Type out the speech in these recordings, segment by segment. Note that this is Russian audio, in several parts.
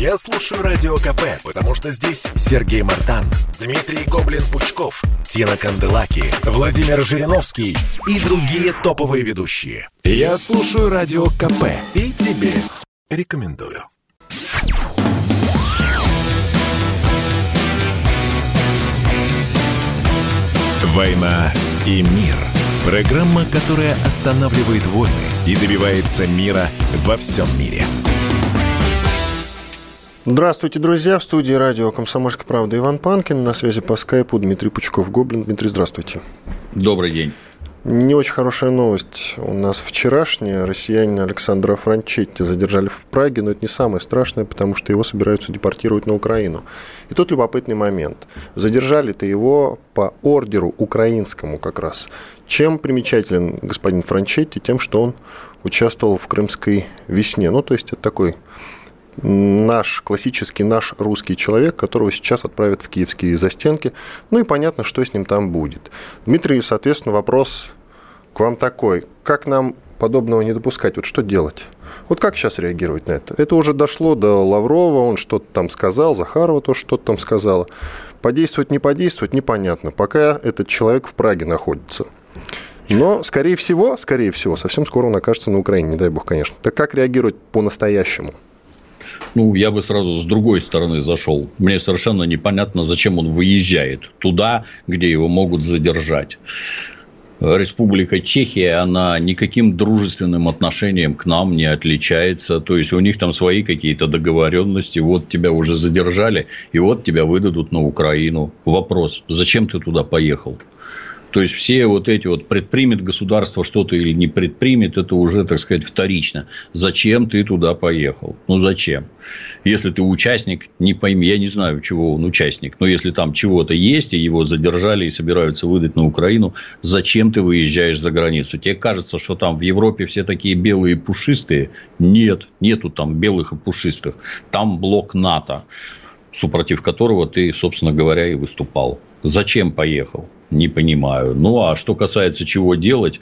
Я слушаю Радио КП, потому что здесь Сергей Мартан, Дмитрий Гоблин-Пучков, Тина Канделаки, Владимир Жириновский и другие топовые ведущие. Я слушаю Радио КП и тебе рекомендую. «Война и мир» – программа, которая останавливает войны и добивается мира во всем мире. Здравствуйте, друзья. В студии радио «Комсомольская правда» Иван Панкин. На связи по скайпу Дмитрий Пучков-Гоблин. Дмитрий, здравствуйте. Добрый день. Не очень хорошая новость у нас вчерашняя. Россиянина Александра Франчетти задержали в Праге, но это не самое страшное, потому что его собираются депортировать на Украину. И тут любопытный момент. Задержали-то его по ордеру украинскому как раз. Чем примечателен господин Франчетти? Тем, что он участвовал в крымской весне. Ну, то есть это такой наш классический, наш русский человек, которого сейчас отправят в киевские застенки. Ну и понятно, что с ним там будет. Дмитрий, соответственно, вопрос к вам такой. Как нам подобного не допускать? Вот что делать? Вот как сейчас реагировать на это? Это уже дошло до Лаврова, он что-то там сказал, Захарова тоже что-то там сказала. Подействовать, не подействовать, непонятно, пока этот человек в Праге находится. Но, скорее всего, скорее всего, совсем скоро он окажется на Украине, не дай бог, конечно. Так как реагировать по-настоящему? Ну, я бы сразу с другой стороны зашел. Мне совершенно непонятно, зачем он выезжает туда, где его могут задержать. Республика Чехия, она никаким дружественным отношением к нам не отличается. То есть, у них там свои какие-то договоренности. Вот тебя уже задержали, и вот тебя выдадут на Украину. Вопрос, зачем ты туда поехал? То есть, все вот эти вот предпримет государство что-то или не предпримет, это уже, так сказать, вторично. Зачем ты туда поехал? Ну, зачем? Если ты участник, не пойми, я не знаю, чего он участник, но если там чего-то есть, и его задержали и собираются выдать на Украину, зачем ты выезжаешь за границу? Тебе кажется, что там в Европе все такие белые и пушистые? Нет, нету там белых и пушистых. Там блок НАТО, супротив которого ты, собственно говоря, и выступал. Зачем поехал? Не понимаю. Ну, а что касается чего делать,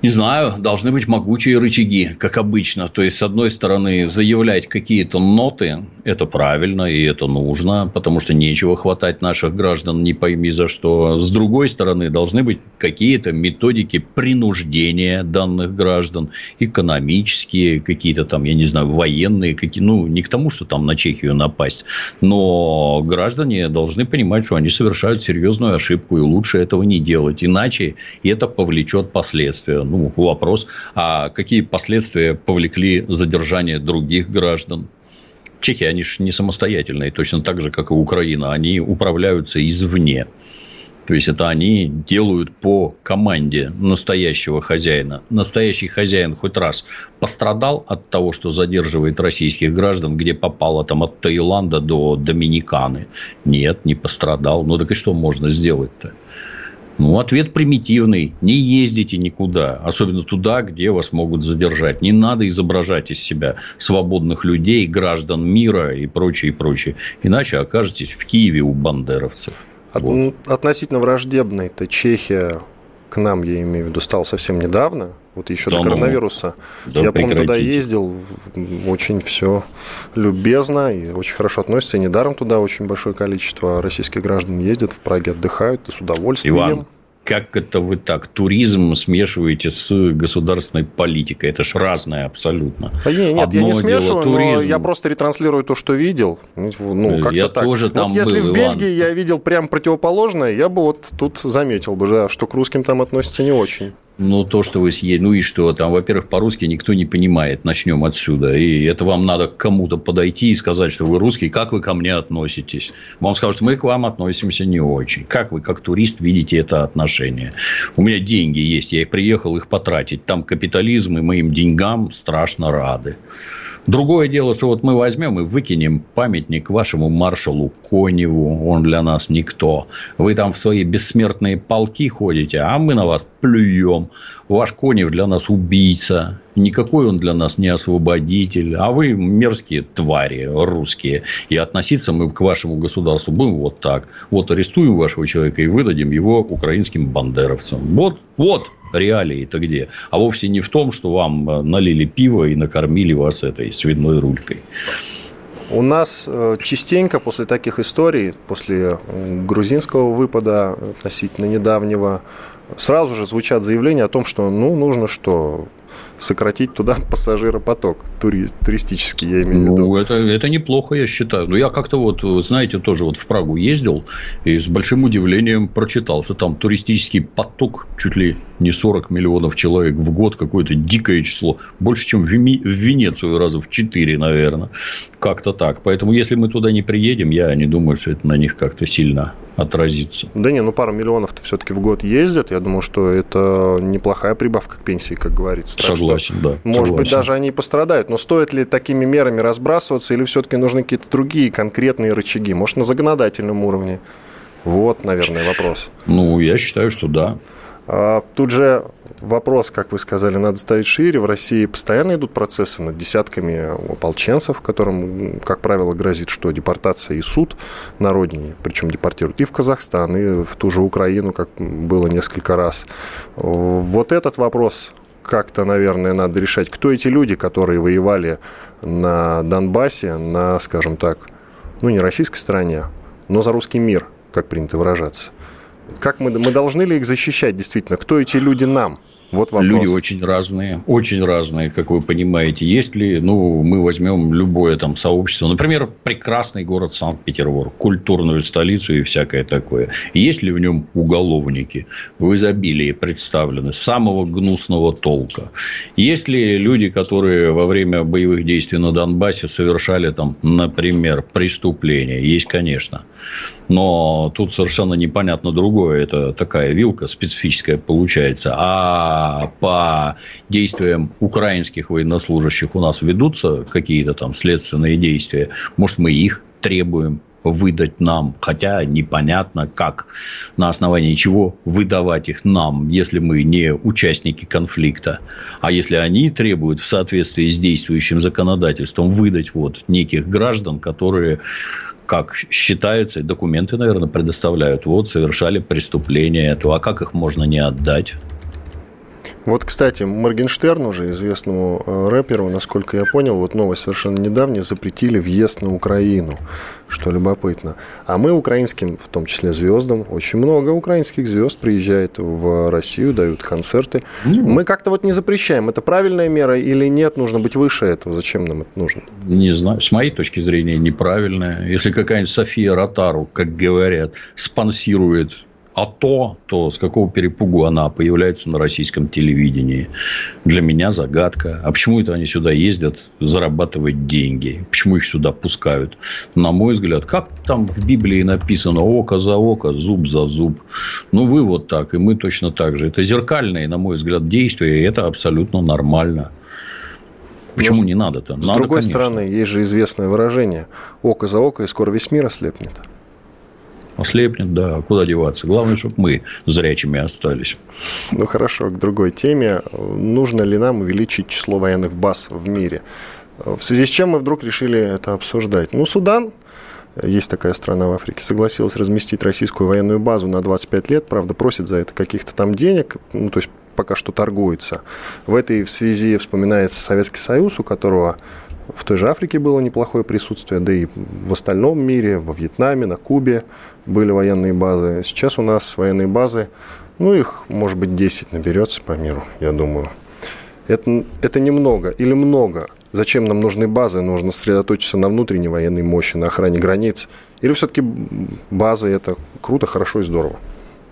не знаю, должны быть могучие рычаги, как обычно. То есть, с одной стороны, заявлять какие-то ноты, это правильно и это нужно, потому что нечего хватать наших граждан, не пойми за что. С другой стороны, должны быть какие-то методики принуждения данных граждан, экономические, какие-то там, я не знаю, военные, какие, ну, не к тому, что там на Чехию напасть, но граждане должны понимать, что они совершают серьезную ошибку, и лучше этого не делать, иначе это повлечет последствия ну, вопрос, а какие последствия повлекли задержание других граждан? Чехи, они же не самостоятельные, точно так же, как и Украина. Они управляются извне. То есть, это они делают по команде настоящего хозяина. Настоящий хозяин хоть раз пострадал от того, что задерживает российских граждан, где попало там от Таиланда до Доминиканы? Нет, не пострадал. Ну, так и что можно сделать-то? Ну, ответ примитивный. Не ездите никуда. Особенно туда, где вас могут задержать. Не надо изображать из себя свободных людей, граждан мира и прочее, и прочее. Иначе окажетесь в Киеве у бандеровцев. От, вот. Относительно враждебной-то Чехия к нам, я имею в виду, стал совсем недавно, вот еще да, до ну, коронавируса. Да, я, помню, туда ездил, очень все любезно и очень хорошо относится. И недаром туда очень большое количество российских граждан ездят, в Праге отдыхают и с удовольствием. Иван, как это вы так туризм смешиваете с государственной политикой? Это ж разное абсолютно. А не, нет, Одно я не смешиваю, но я просто ретранслирую то, что видел. Ну, как-то я так. тоже там вот если был, в Бельгии Иван. я видел прям противоположное, я бы вот тут заметил бы, да, что к русским там относятся не очень. Ну, то, что вы съели, ну и что там, во-первых, по-русски никто не понимает, начнем отсюда. И это вам надо к кому-то подойти и сказать, что вы русский, как вы ко мне относитесь. Вам скажут, что мы к вам относимся не очень. Как вы, как турист, видите это отношение? У меня деньги есть, я приехал их потратить. Там капитализм, и моим деньгам страшно рады. Другое дело, что вот мы возьмем и выкинем памятник вашему маршалу Коневу, он для нас никто. Вы там в свои бессмертные полки ходите, а мы на вас плюем. Ваш Конев для нас убийца, никакой он для нас не освободитель, а вы мерзкие твари русские. И относиться мы к вашему государству будем вот так. Вот арестуем вашего человека и выдадим его украинским бандеровцам. Вот, вот реалии-то где? А вовсе не в том, что вам налили пиво и накормили вас этой свиной рулькой. У нас э, частенько после таких историй, после грузинского выпада относительно недавнего, сразу же звучат заявления о том, что ну, нужно что, сократить туда пассажиропоток тури, туристический, я имею в виду. Ну, это, это неплохо, я считаю. Но я как-то вот, знаете, тоже вот в Прагу ездил и с большим удивлением прочитал, что там туристический поток чуть ли не 40 миллионов человек в год, какое-то дикое число. Больше, чем в Венецию раза в 4, наверное. Как-то так. Поэтому, если мы туда не приедем, я не думаю, что это на них как-то сильно отразится. Да не, ну пару миллионов-то все-таки в год ездят. Я думаю, что это неплохая прибавка к пенсии, как говорится. Так согласен, что, да. Может согласен. быть, даже они и пострадают. Но стоит ли такими мерами разбрасываться, или все-таки нужны какие-то другие конкретные рычаги? Может, на законодательном уровне? Вот, наверное, вопрос. Ну, я считаю, что да. А, тут же вопрос, как вы сказали, надо ставить шире. В России постоянно идут процессы над десятками ополченцев, которым, как правило, грозит что? Депортация и суд на родине. Причем депортируют и в Казахстан, и в ту же Украину, как было несколько раз. Вот этот вопрос как-то, наверное, надо решать. Кто эти люди, которые воевали на Донбассе, на, скажем так, ну, не российской стороне, но за русский мир, как принято выражаться. Как мы, мы должны ли их защищать действительно? Кто эти люди нам? Вот вопрос. Люди очень разные, очень разные, как вы понимаете. Есть ли, ну, мы возьмем любое там сообщество, например, прекрасный город Санкт-Петербург, культурную столицу и всякое такое. Есть ли в нем уголовники в изобилии представлены самого гнусного толка? Есть ли люди, которые во время боевых действий на Донбассе совершали там, например, преступления? Есть, конечно. Но тут совершенно непонятно другое. Это такая вилка специфическая получается. А по действиям украинских военнослужащих у нас ведутся какие-то там следственные действия. Может, мы их требуем выдать нам, хотя непонятно, как, на основании чего выдавать их нам, если мы не участники конфликта. А если они требуют в соответствии с действующим законодательством выдать вот неких граждан, которые как считается, документы, наверное, предоставляют. Вот, совершали преступление, то а как их можно не отдать? Вот, кстати, Моргенштерну уже, известному э, рэперу, насколько я понял, вот новость совершенно недавняя, запретили въезд на Украину, что любопытно. А мы украинским, в том числе звездам, очень много украинских звезд приезжает в Россию, дают концерты. Ну, мы как-то вот не запрещаем. Это правильная мера или нет? Нужно быть выше этого. Зачем нам это нужно? Не знаю. С моей точки зрения, неправильная. Если какая-нибудь София Ротару, как говорят, спонсирует а то, то с какого перепугу она появляется на российском телевидении. Для меня загадка. А почему это они сюда ездят зарабатывать деньги? Почему их сюда пускают? На мой взгляд, как там в Библии написано око за око, зуб за зуб. Ну, вы вот так, и мы точно так же. Это зеркальные, на мой взгляд, действия, и это абсолютно нормально. Почему Но, не надо-то? С надо, другой конечно. стороны, есть же известное выражение «око за око, и скоро весь мир ослепнет». Ослепнет, да. Куда деваться? Главное, чтобы мы зрячими остались. Ну, хорошо. К другой теме. Нужно ли нам увеличить число военных баз в мире? В связи с чем мы вдруг решили это обсуждать? Ну, Судан, есть такая страна в Африке, согласилась разместить российскую военную базу на 25 лет, правда, просит за это каких-то там денег, ну, то есть пока что торгуется. В этой связи вспоминается Советский Союз, у которого в той же Африке было неплохое присутствие, да и в остальном мире, во Вьетнаме, на Кубе были военные базы. Сейчас у нас военные базы, ну, их, может быть, 10 наберется по миру, я думаю. Это, это немного или много. Зачем нам нужны базы? Нужно сосредоточиться на внутренней военной мощи, на охране границ. Или все-таки базы – это круто, хорошо и здорово?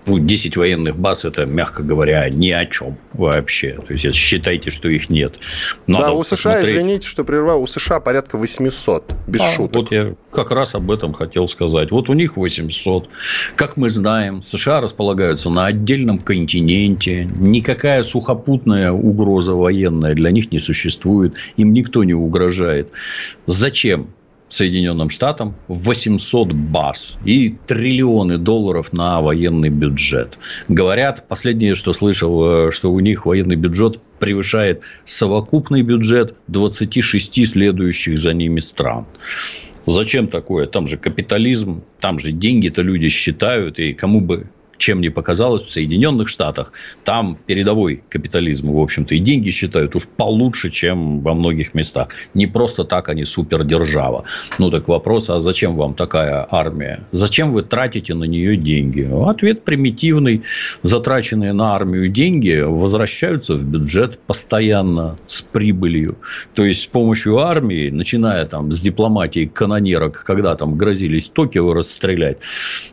Ну, 10 военных баз, это, мягко говоря, ни о чем вообще. То есть, считайте, что их нет. Надо да, у США, посмотреть... извините, что прервал, у США порядка 800, без а, шуток. Вот я как раз об этом хотел сказать. Вот у них 800. Как мы знаем, США располагаются на отдельном континенте. Никакая сухопутная угроза военная для них не существует. Им никто не угрожает. Зачем Соединенным Штатам 800 баз и триллионы долларов на военный бюджет. Говорят, последнее, что слышал, э, что у них военный бюджет превышает совокупный бюджет 26 следующих за ними стран. Зачем такое? Там же капитализм, там же деньги-то люди считают, и кому бы чем не показалось в Соединенных Штатах. Там передовой капитализм, в общем-то, и деньги считают уж получше, чем во многих местах. Не просто так они супердержава. Ну, так вопрос, а зачем вам такая армия? Зачем вы тратите на нее деньги? Ответ примитивный. Затраченные на армию деньги возвращаются в бюджет постоянно с прибылью. То есть, с помощью армии, начиная там с дипломатии канонерок, когда там грозились Токио расстрелять,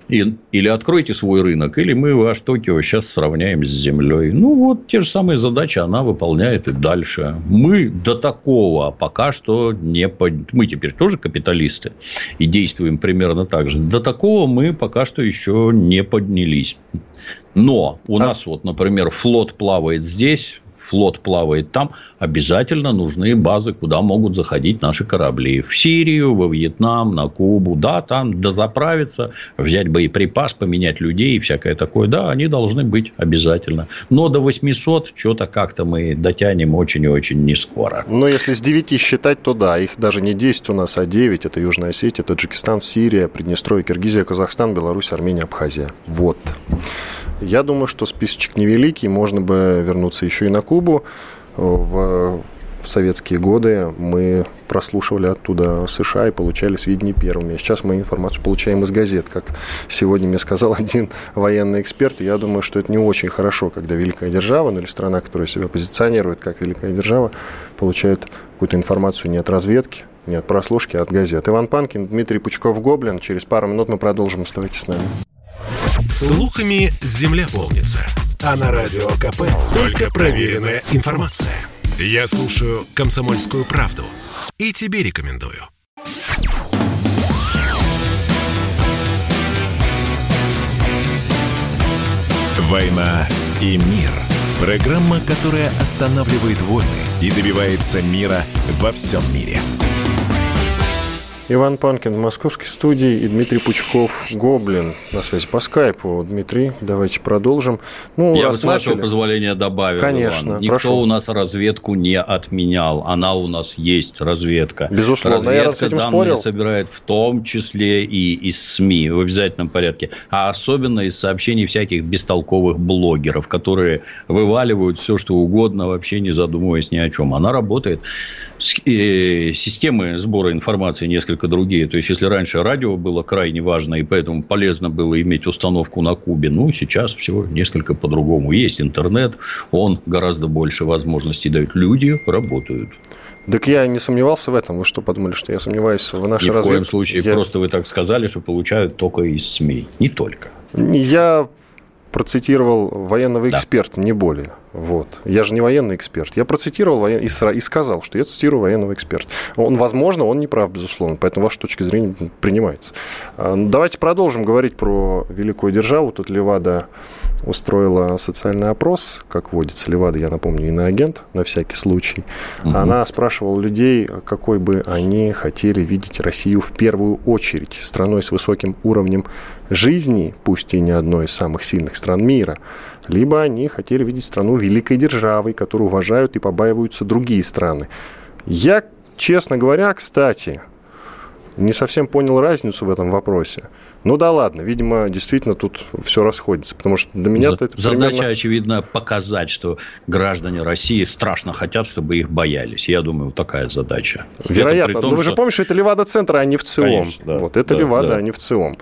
и, или откройте свой рынок, или мы ваш Токио сейчас сравняем с землей. Ну, вот те же самые задачи она выполняет и дальше. Мы до такого пока что не... Под... Мы теперь тоже капиталисты и действуем примерно так же. До такого мы пока что еще не поднялись. Но у а... нас вот, например, флот плавает здесь, флот плавает там, обязательно нужны базы, куда могут заходить наши корабли. В Сирию, во Вьетнам, на Кубу. Да, там дозаправиться, взять боеприпас, поменять людей и всякое такое. Да, они должны быть обязательно. Но до 800 что-то как-то мы дотянем очень и очень не скоро. Но если с 9 считать, то да, их даже не 10 у нас, а 9. Это Южная Осетия, Таджикистан, Сирия, Приднестровье, Киргизия, Казахстан, Беларусь, Армения, Абхазия. Вот. Я думаю, что списочек невеликий, можно бы вернуться еще и на Кубу. В, в советские годы мы прослушивали оттуда США и получали сведения первыми. Сейчас мы информацию получаем из газет, как сегодня мне сказал один военный эксперт. Я думаю, что это не очень хорошо, когда великая держава, ну или страна, которая себя позиционирует как великая держава, получает какую-то информацию не от разведки, не от прослушки, а от газет. Иван Панкин, Дмитрий Пучков-Гоблин. Через пару минут мы продолжим. Оставайтесь с нами. Слухами земля полнится. А на радио КП только проверенная информация. Я слушаю «Комсомольскую правду» и тебе рекомендую. «Война и мир» – программа, которая останавливает войны и добивается мира во всем мире – Иван Панкин в московской студии и Дмитрий Пучков, Гоблин, на связи по скайпу. Дмитрий, давайте продолжим. Ну, Я бы, с вашего позволения, добавил, Конечно, Иван. Никто прошу. у нас разведку не отменял. Она у нас есть, разведка. Безусловно, разведка я с этим данные спорил. собирает в том числе и из СМИ в обязательном порядке. А особенно из сообщений всяких бестолковых блогеров, которые вываливают все, что угодно, вообще не задумываясь ни о чем. Она работает. Э, системы сбора информации несколько другие. То есть, если раньше радио было крайне важно, и поэтому полезно было иметь установку на Кубе, ну, сейчас все несколько по-другому. Есть интернет, он гораздо больше возможностей дает. Люди работают. Так я не сомневался в этом. Вы что подумали, что я сомневаюсь в нашей Ни разведке? в коем случае. Я... Просто вы так сказали, что получают только из СМИ. Не только. Я процитировал военного эксперта, да. не более. Вот. Я же не военный эксперт. Я процитировал воен... и, и сказал, что я цитирую военного эксперта. Он, возможно, он не прав, безусловно, поэтому ваша точка зрения принимается. А, давайте продолжим говорить про великую державу. Тут Левада устроила социальный опрос, как водится. Левада, я напомню, иноагент, на всякий случай. Угу. Она спрашивала людей, какой бы они хотели видеть Россию в первую очередь. Страной с высоким уровнем жизни, пусть и не одной из самых сильных стран мира, либо они хотели видеть страну великой державой, которую уважают и побаиваются другие страны. Я, честно говоря, кстати, не совсем понял разницу в этом вопросе. Ну да ладно, видимо, действительно тут все расходится, потому что для меня это Задача, примерно... очевидно, показать, что граждане России страшно хотят, чтобы их боялись. Я думаю, такая задача. Вероятно. Том, Но вы что... же помните, что это Левада-центр, а не в ЦИОМ. Конечно, да, вот это да, Левада, да. а не в ЦИОМ.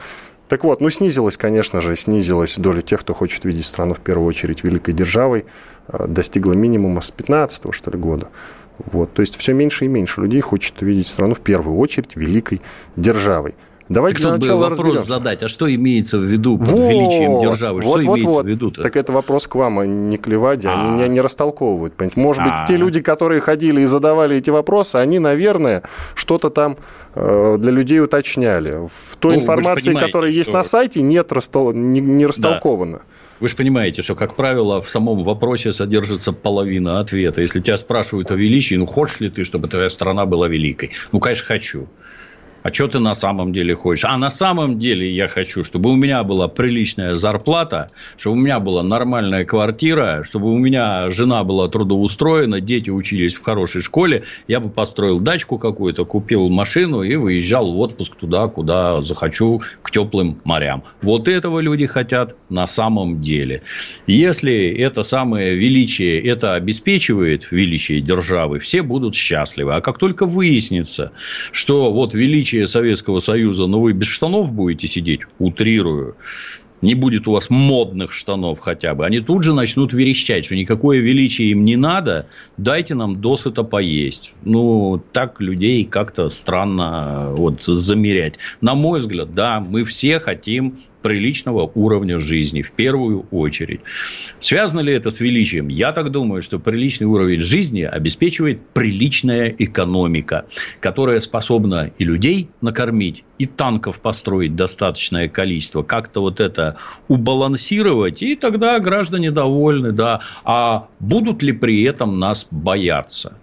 Так вот, ну снизилась, конечно же, снизилась доля тех, кто хочет видеть страну в первую очередь великой державой, э, достигла минимума с 15 что ли, года. Вот, то есть все меньше и меньше людей хочет видеть страну в первую очередь великой державой. Давайте так для начала вопрос разберем. задать, а что имеется в виду под вот, величием державы? Что вот, имеется вот. в виду -то? Так это вопрос к вам, а не к Леваде. А. Они не, не растолковывают. Понимаете? Может быть, те а. люди, которые ходили и задавали эти вопросы, они, наверное, что-то там э, для людей уточняли. В той ну, информации, которая есть что... на сайте, нет растол... не, не растолковано. Да. Вы же понимаете, что, как правило, в самом вопросе содержится половина ответа. Если тебя спрашивают о величии, ну, хочешь ли ты, чтобы твоя страна была великой? Ну, конечно, хочу. А что ты на самом деле хочешь? А на самом деле я хочу, чтобы у меня была приличная зарплата, чтобы у меня была нормальная квартира, чтобы у меня жена была трудоустроена, дети учились в хорошей школе, я бы построил дачку какую-то, купил машину и выезжал в отпуск туда, куда захочу, к теплым морям. Вот этого люди хотят на самом деле. Если это самое величие, это обеспечивает величие державы, все будут счастливы. А как только выяснится, что вот величие величие Советского Союза, но вы без штанов будете сидеть, утрирую, не будет у вас модных штанов хотя бы, они тут же начнут верещать, что никакое величие им не надо, дайте нам досыта поесть. Ну, так людей как-то странно вот, замерять. На мой взгляд, да, мы все хотим приличного уровня жизни в первую очередь. Связано ли это с величием? Я так думаю, что приличный уровень жизни обеспечивает приличная экономика, которая способна и людей накормить, и танков построить достаточное количество, как-то вот это убалансировать, и тогда граждане довольны, да. А будут ли при этом нас бояться?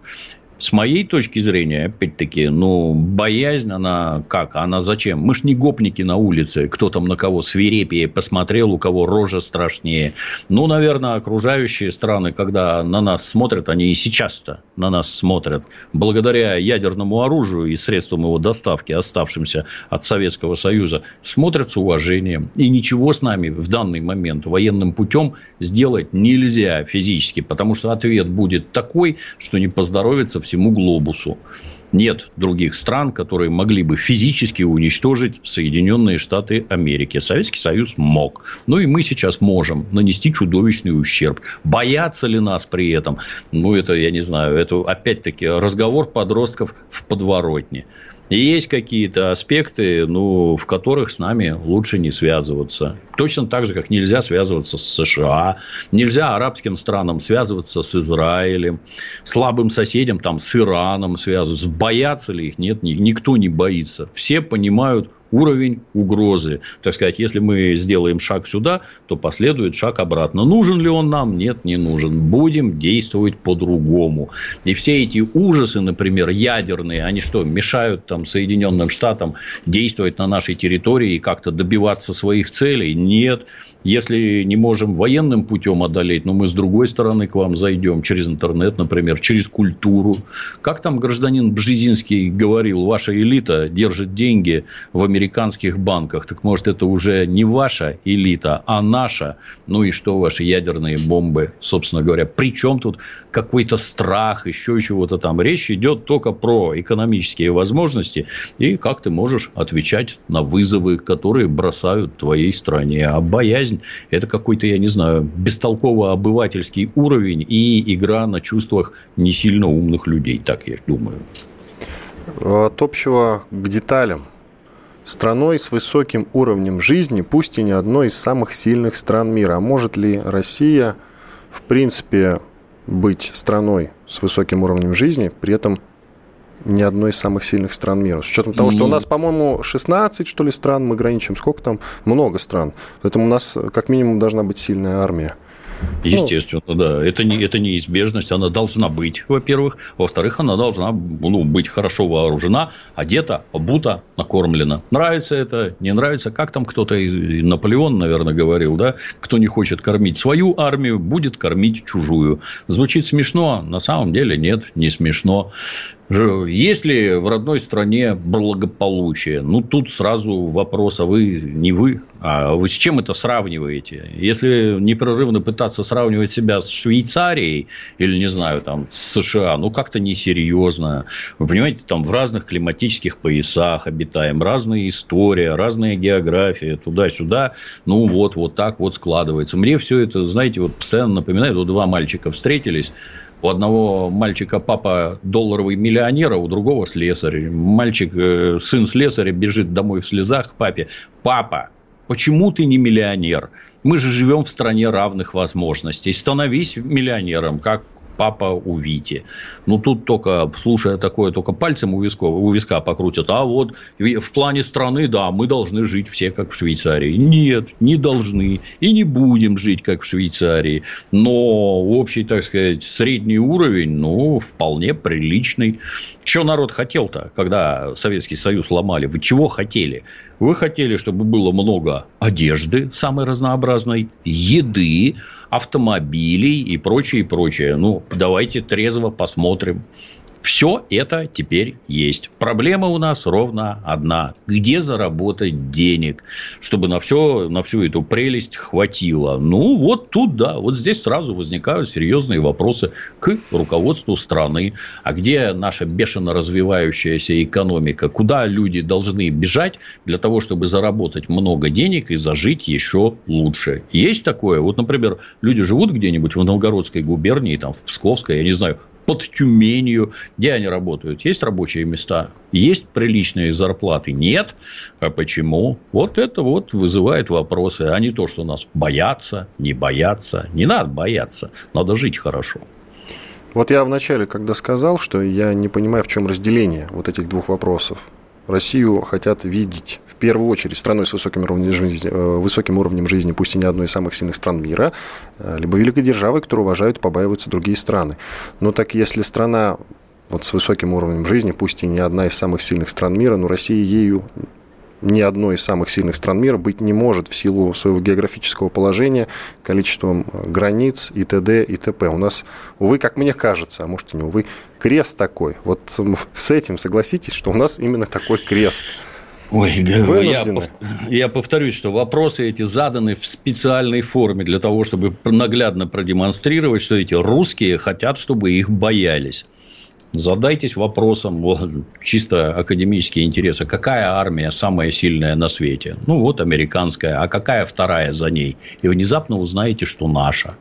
С моей точки зрения, опять-таки, ну, боязнь, она как? Она зачем? Мы ж не гопники на улице, кто там на кого свирепее посмотрел, у кого рожа страшнее. Ну, наверное, окружающие страны, когда на нас смотрят, они и сейчас-то на нас смотрят. Благодаря ядерному оружию и средствам его доставки, оставшимся от Советского Союза, смотрят с уважением. И ничего с нами в данный момент военным путем сделать нельзя физически, потому что ответ будет такой, что не поздоровится всему глобусу. Нет других стран, которые могли бы физически уничтожить Соединенные Штаты Америки. Советский Союз мог. Ну и мы сейчас можем нанести чудовищный ущерб. Боятся ли нас при этом? Ну, это, я не знаю, это опять-таки разговор подростков в подворотне. И есть какие-то аспекты, ну, в которых с нами лучше не связываться. Точно так же, как нельзя связываться с США, нельзя арабским странам связываться с Израилем, слабым соседям, там, с Ираном связываться. Боятся ли их? Нет, никто не боится. Все понимают уровень угрозы. Так сказать, если мы сделаем шаг сюда, то последует шаг обратно. Нужен ли он нам? Нет, не нужен. Будем действовать по-другому. И все эти ужасы, например, ядерные, они что, мешают там Соединенным Штатам действовать на нашей территории и как-то добиваться своих целей? Нет. Если не можем военным путем одолеть, но мы с другой стороны к вам зайдем, через интернет, например, через культуру. Как там гражданин Бжезинский говорил, ваша элита держит деньги в американских банках. Так может, это уже не ваша элита, а наша. Ну и что ваши ядерные бомбы, собственно говоря. Причем тут какой-то страх, еще чего-то там. Речь идет только про экономические возможности и как ты можешь отвечать на вызовы, которые бросают твоей стране. А боязнь жизнь – это какой-то, я не знаю, бестолково-обывательский уровень и игра на чувствах не сильно умных людей, так я думаю. От общего к деталям. Страной с высоким уровнем жизни, пусть и не одной из самых сильных стран мира. А может ли Россия, в принципе, быть страной с высоким уровнем жизни, при этом ни одной из самых сильных стран мира. С учетом того, что у нас, по-моему, 16, что ли, стран, мы граничим. Сколько там? Много стран. Поэтому у нас как минимум должна быть сильная армия. Ну, Естественно, ну, да. Это, не, это неизбежность. Она должна быть, во-первых. Во-вторых, она должна ну, быть хорошо вооружена, одета, обута, накормлена. Нравится это, не нравится. Как там кто-то, Наполеон, наверное, говорил, да? Кто не хочет кормить свою армию, будет кормить чужую. Звучит смешно, на самом деле нет, не смешно. Есть ли в родной стране благополучие? Ну, тут сразу вопрос, а вы не вы, а вы с чем это сравниваете? Если непрерывно пытаться сравнивать себя с Швейцарией или, не знаю, там, с США, ну, как-то несерьезно. Вы понимаете, там в разных климатических поясах обитаем, разная история, разная география, туда-сюда. Ну, вот, вот так вот складывается. Мне все это, знаете, вот постоянно напоминает, вот два мальчика встретились, у одного мальчика папа долларовый миллионер, а у другого слесарь. Мальчик, э, сын слесаря, бежит домой в слезах к папе. Папа, почему ты не миллионер? Мы же живем в стране равных возможностей. Становись миллионером, как папа у Вити. Ну, тут только, слушая такое, только пальцем у, виска, у виска покрутят. А вот в плане страны, да, мы должны жить все как в Швейцарии. Нет, не должны. И не будем жить как в Швейцарии. Но общий, так сказать, средний уровень, ну, вполне приличный. Что народ хотел-то, когда Советский Союз ломали? Вы чего хотели? Вы хотели, чтобы было много одежды самой разнообразной, еды, автомобилей и прочее, и прочее. Ну, давайте трезво посмотрим. Все это теперь есть. Проблема у нас ровно одна. Где заработать денег, чтобы на, все, на всю эту прелесть хватило? Ну, вот тут, да, вот здесь сразу возникают серьезные вопросы к руководству страны. А где наша бешено развивающаяся экономика? Куда люди должны бежать для того, чтобы заработать много денег и зажить еще лучше? Есть такое? Вот, например, люди живут где-нибудь в Новгородской губернии, там, в Псковской, я не знаю, под Тюменью. Где они работают? Есть рабочие места? Есть приличные зарплаты? Нет. А почему? Вот это вот вызывает вопросы. А не то, что нас боятся, не боятся. Не надо бояться. Надо жить хорошо. Вот я вначале, когда сказал, что я не понимаю, в чем разделение вот этих двух вопросов. Россию хотят видеть в первую очередь страной с высоким уровнем жизни, э, высоким уровнем жизни, пусть и не одной из самых сильных стран мира, э, либо великой державой, которую уважают и побаиваются другие страны. Но так если страна вот с высоким уровнем жизни, пусть и не одна из самых сильных стран мира, но Россия ею ни одной из самых сильных стран мира быть не может в силу своего географического положения, количеством э, границ и т.д. и т.п. У нас, увы, как мне кажется, а может и не увы, крест такой. Вот с этим согласитесь, что у нас именно такой крест. Ой, да, я, я повторюсь, что вопросы эти заданы в специальной форме для того, чтобы наглядно продемонстрировать, что эти русские хотят, чтобы их боялись. Задайтесь вопросом, вот, чисто академические интересы. Какая армия самая сильная на свете? Ну, вот американская. А какая вторая за ней? И внезапно узнаете, что наша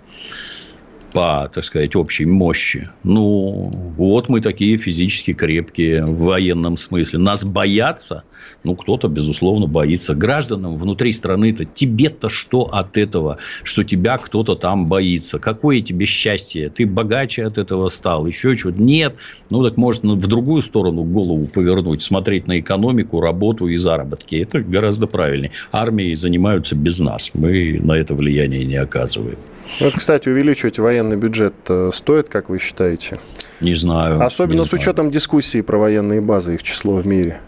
по, так сказать, общей мощи. Ну, вот мы такие физически крепкие в военном смысле. Нас боятся – ну, кто-то, безусловно, боится. Гражданам внутри страны-то тебе-то что от этого, что тебя кто-то там боится? Какое тебе счастье? Ты богаче от этого стал? Еще чего-то? Нет. Ну, так может в другую сторону голову повернуть, смотреть на экономику, работу и заработки. Это гораздо правильнее. Армией занимаются без нас. Мы на это влияние не оказываем. Вот, кстати, увеличивать военный бюджет э, стоит, как вы считаете? Не знаю. Особенно не с учетом дискуссии про военные базы, их число в мире.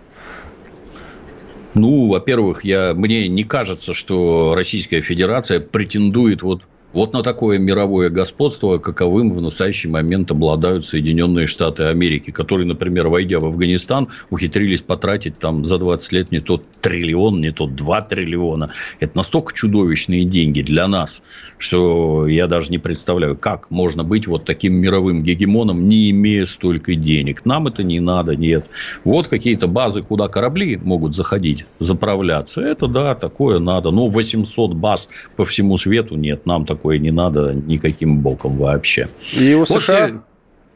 Ну, во-первых, я, мне не кажется, что Российская Федерация претендует вот вот на такое мировое господство, каковым в настоящий момент обладают Соединенные Штаты Америки, которые, например, войдя в Афганистан, ухитрились потратить там за 20 лет не тот триллион, не тот 2 триллиона. Это настолько чудовищные деньги для нас, что я даже не представляю, как можно быть вот таким мировым гегемоном, не имея столько денег. Нам это не надо, нет. Вот какие-то базы, куда корабли могут заходить, заправляться. Это да, такое надо. Но 800 баз по всему свету нет. Нам так такое не надо никаким боком вообще. И у вот США... Все...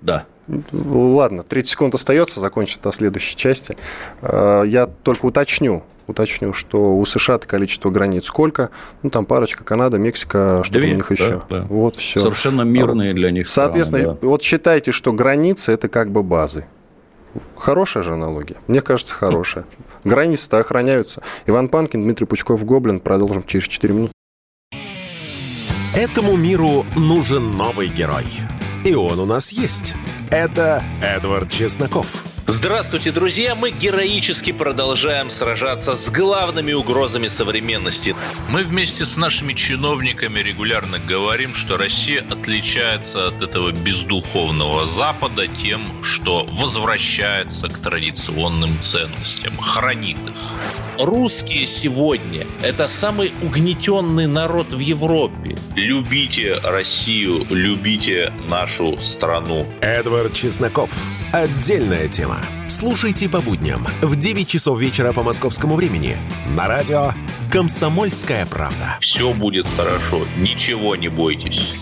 Да. Ладно, 30 секунд остается, закончит на следующей части. А, я только уточню, уточню, что у США количество границ сколько? Ну, там парочка, Канада, Мексика, что Две, у них еще. Да, да. Вот все. Совершенно мирные для них Соответственно, страны, да. вот считайте, что границы – это как бы базы. Хорошая же аналогия? Мне кажется, хорошая. Границы-то охраняются. Иван Панкин, Дмитрий Пучков, Гоблин. Продолжим через 4 минуты. Этому миру нужен новый герой. И он у нас есть. Это Эдвард Чесноков. Здравствуйте, друзья! Мы героически продолжаем сражаться с главными угрозами современности. Мы вместе с нашими чиновниками регулярно говорим, что Россия отличается от этого бездуховного Запада тем, что возвращается к традиционным ценностям, хранит их. Русские сегодня – это самый угнетенный народ в Европе. Любите Россию, любите нашу страну. Эдвард Чесноков. Отдельная тема программа. Слушайте по будням в 9 часов вечера по московскому времени на радио «Комсомольская правда». Все будет хорошо, ничего не бойтесь.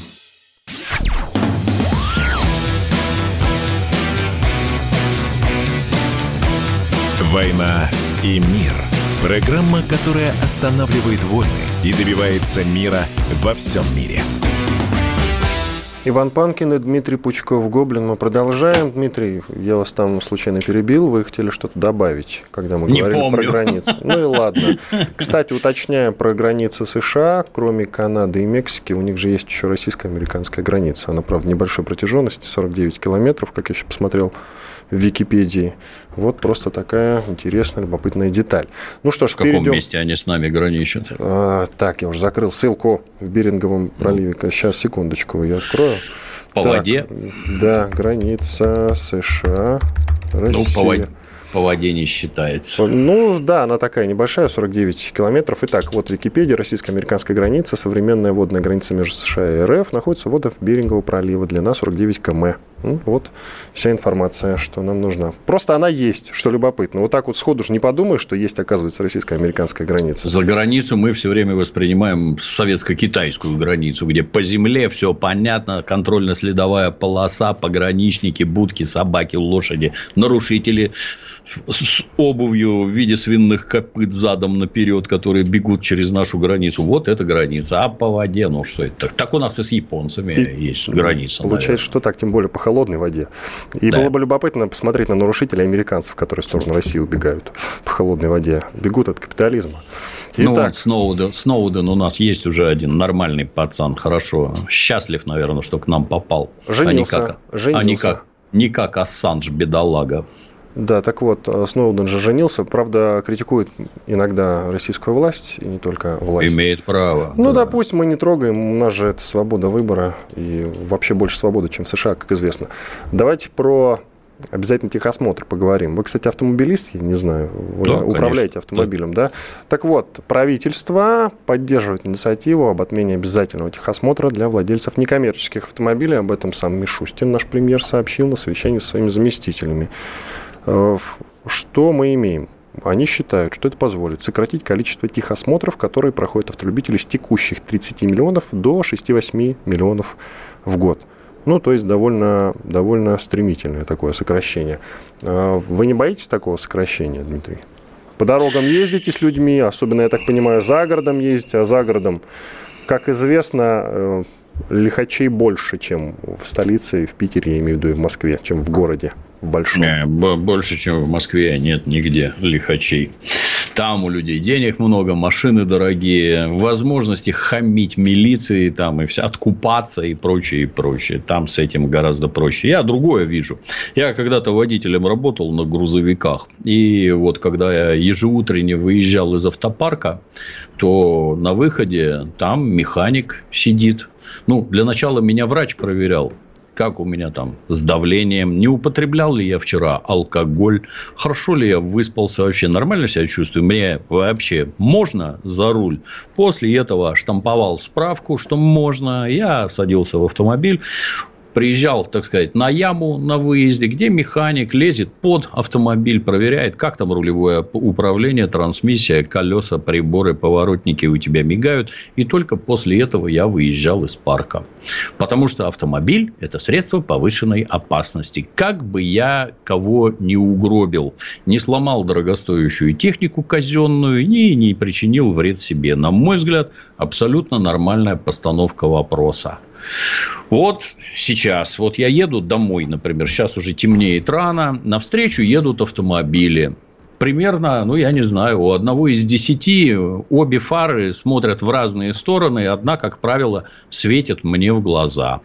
«Война и мир» – программа, которая останавливает войны и добивается мира во всем мире – Иван Панкин и Дмитрий Пучков-Гоблин. Мы продолжаем. Дмитрий, я вас там случайно перебил. Вы хотели что-то добавить, когда мы Не говорили помню. про границы. Ну и ладно. Кстати, уточняя про границы США, кроме Канады и Мексики, у них же есть еще российско-американская граница. Она, правда, небольшой протяженности, 49 километров, как я еще посмотрел в Википедии. Вот просто такая интересная, любопытная деталь. Ну что ж, В каком перейдем. месте они с нами граничат? А, так, я уже закрыл ссылку в Беринговом проливе. Сейчас, секундочку, я открою. По Так, воде? Да, граница США, Россия. Ну, по воде, по воде не считается. Ну, да, она такая небольшая, 49 километров. Итак, вот Википедия, российско-американская граница, современная водная граница между США и РФ, находится в водах Берингового пролива, длина 49 км. Ну, вот вся информация, что нам нужна. Просто она есть, что любопытно. Вот так вот сходу же не подумаешь, что есть, оказывается, российско-американская граница. За границу мы все время воспринимаем советско-китайскую границу, где по земле все понятно, контрольно-следовая полоса, пограничники, будки, собаки, лошади, нарушители с обувью в виде свиных копыт задом наперед, которые бегут через нашу границу. Вот это граница. А по воде, ну что это? Так, так у нас и с японцами Ти- есть граница. Получается, что так, тем более по холодной воде. И Да. было бы любопытно посмотреть на нарушителей американцев, которые в сторону России убегают по холодной воде. Бегут от капитализма. Ну, Итак, вот Сноуден, Сноуден у нас есть уже один нормальный пацан, хорошо. Счастлив, наверное, что к нам попал. Женился, А не как, женился. А не как, не как Ассанж, бедолага. Да, так вот, э, Сноуден же женился. Правда, критикует иногда российскую власть, и не только власть. Имеет право. Ну, да. допустим, мы не трогаем, у нас же это свобода выбора, и вообще больше свободы, чем в США, как известно. Давайте про обязательно техосмотр поговорим. Вы, кстати, автомобилист, я не знаю, вы Да, управляете конечно. автомобилем, да. Так вот, правительство поддерживает инициативу об отмене обязательного техосмотра для владельцев некоммерческих автомобилей. Об этом сам Мишустин, наш премьер, сообщил на совещании с своими заместителями. Э, Что мы имеем? Они считают, что это позволит сократить количество техосмотров, которые проходят автолюбители с текущих 30 миллионов до 6-8 миллионов в год. Ну, то есть довольно, довольно стремительное такое сокращение. А Вы не боитесь такого сокращения, Дмитрий? По дорогам ездите с людьми, особенно, я так понимаю, за городом ездите, а за городом, как известно, э, лихачей больше, чем в столице, в Питере, я имею в виду, и в Москве, чем в городе, большом. Б- больше, чем в Москве, нет нигде лихачей. Там у людей денег много, машины дорогие, возможности хамить милиции там и все, откупаться и прочее, и прочее. Там с этим гораздо проще. Я другое вижу. Я когда-то водителем работал на грузовиках. И вот когда я ежеутренне выезжал из автопарка, то на выходе там механик сидит. Ну, для начала меня врач проверял как у меня там с давлением, не употреблял ли я вчера алкоголь, хорошо ли я выспался, вообще нормально себя чувствую, мне вообще можно за руль. После этого штамповал справку, что можно, я садился в автомобиль, приезжал, так сказать, на яму на выезде, где механик лезет под автомобиль, проверяет, как там рулевое управление, трансмиссия, колеса, приборы, поворотники у тебя мигают. И только после этого я выезжал из парка. Потому что автомобиль – это средство повышенной опасности. Как бы я кого не угробил, не сломал дорогостоящую технику казенную и не причинил вред себе. На мой взгляд, абсолютно нормальная постановка вопроса. Вот сейчас, вот я еду домой, например, сейчас уже темнеет рано, навстречу едут автомобили. Примерно, ну, я не знаю, у одного из десяти обе фары смотрят в разные стороны, одна, как правило, светит мне в глаза.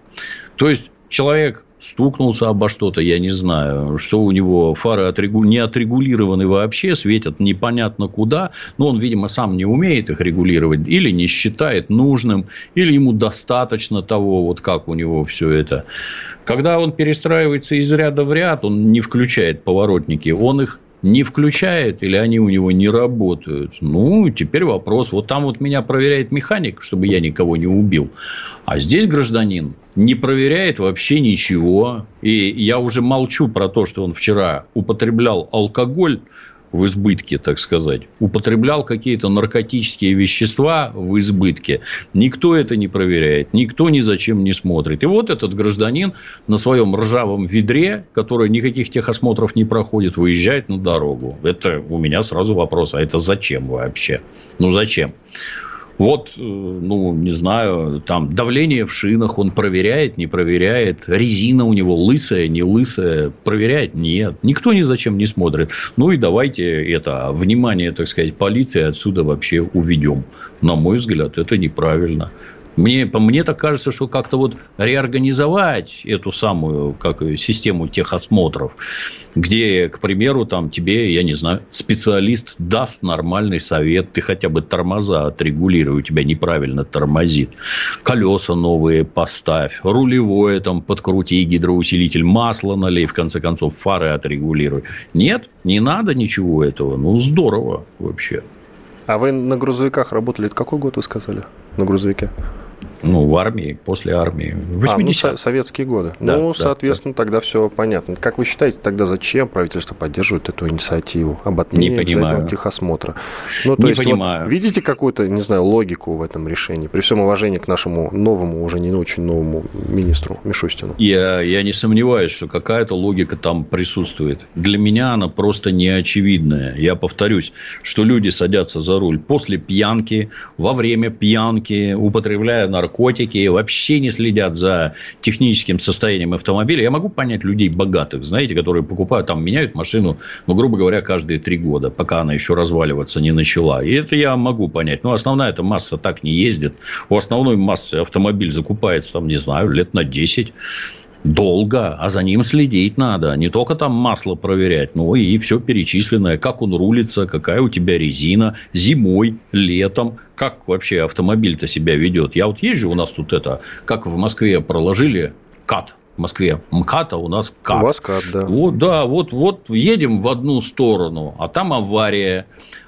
То есть, человек стукнулся обо что-то, я не знаю, что у него фары отрегу... не отрегулированы вообще, светят непонятно куда, но он, видимо, сам не умеет их регулировать, или не считает нужным, или ему достаточно того, вот как у него все это. Когда он перестраивается из ряда в ряд, он не включает поворотники, он их не включает или они у него не работают. Ну, теперь вопрос. Вот там вот меня проверяет механик, чтобы я никого не убил. А здесь гражданин не проверяет вообще ничего. И я уже молчу про то, что он вчера употреблял алкоголь в избытке, так сказать, употреблял какие-то наркотические вещества в избытке. Никто это не проверяет, никто ни зачем не смотрит. И вот этот гражданин на своем ржавом ведре, который никаких техосмотров не проходит, выезжает на дорогу. Это у меня сразу вопрос, а это зачем вообще? Ну, зачем? Вот, э, ну, не знаю, там давление в шинах он проверяет, не проверяет. Резина у него лысая, не лысая. Проверяет? Нет. Никто ни зачем не смотрит. Ну, и давайте это, внимание, так сказать, полиции отсюда вообще уведем. На мой взгляд, это неправильно. Мне, мне так кажется, что как-то вот реорганизовать эту самую как, систему техосмотров, где, к примеру, там тебе, я не знаю, специалист даст нормальный совет, ты хотя бы тормоза отрегулируй, у тебя неправильно тормозит, колеса новые поставь, рулевое там подкрути, гидроусилитель, масло налей, в конце концов, фары отрегулируй. Нет, не надо ничего этого. Ну, здорово вообще. А вы на грузовиках работали? Это какой год вы сказали? На грузовике? Ну, в армии, после армии. 80 а, ну, со- советские годы. Да, ну, да, соответственно, да. тогда все понятно. Как вы считаете, тогда зачем правительство поддерживает эту инициативу об отмене не техосмотра? Ну, то не есть, понимаю. Вот, видите какую-то, не знаю, логику в этом решении? При всем уважении к нашему новому, уже не очень новому министру Мишустину. Я, я не сомневаюсь, что какая-то логика там присутствует. Для меня она просто неочевидная. Я повторюсь, что люди садятся за руль после пьянки, во время пьянки, употребляя наркотики, наркотики, вообще не следят за техническим состоянием автомобиля. Я могу понять людей богатых, знаете, которые покупают, там, меняют машину, ну, грубо говоря, каждые три года, пока она еще разваливаться не начала. И это я могу понять. Но основная эта масса так не ездит. У основной массы автомобиль закупается, там, не знаю, лет на 10 долго, а за ним следить надо. Не только там масло проверять, но и все перечисленное. Как он рулится, какая у тебя резина, зимой, летом. Как вообще автомобиль-то себя ведет. Я вот езжу, у нас тут это, как в Москве проложили КАТ, в Москве МКАТ, а у нас КАТ. У вас КАТ, да. Вот, да, вот, вот едем в одну сторону, а там авария.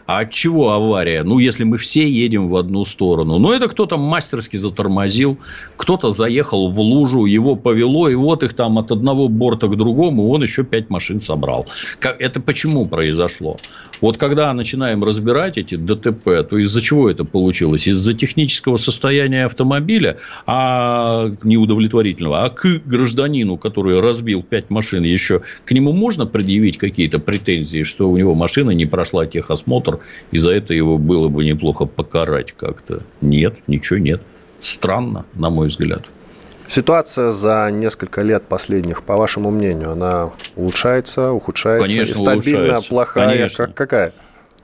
А от чего авария? Ну, если мы все едем в одну сторону. Ну, это кто-то мастерски затормозил, кто-то заехал в лужу, его повело, и вот их там от одного борта к другому, он еще пять машин собрал. Это почему произошло? Вот когда начинаем разбирать эти ДТП, то из-за чего это получилось? Из-за технического состояния автомобиля, а неудовлетворительного, а к гражданину, который разбил пять машин, еще к нему можно предъявить какие-то претензии, что у него машина не прошла техосмотр, и за это его было бы неплохо покарать как-то? Нет, ничего нет. Странно, на мой взгляд. Ситуация за несколько лет последних, по вашему мнению, она улучшается, ухудшается? Конечно, стабильно, улучшается. плохая? Конечно. Как, какая?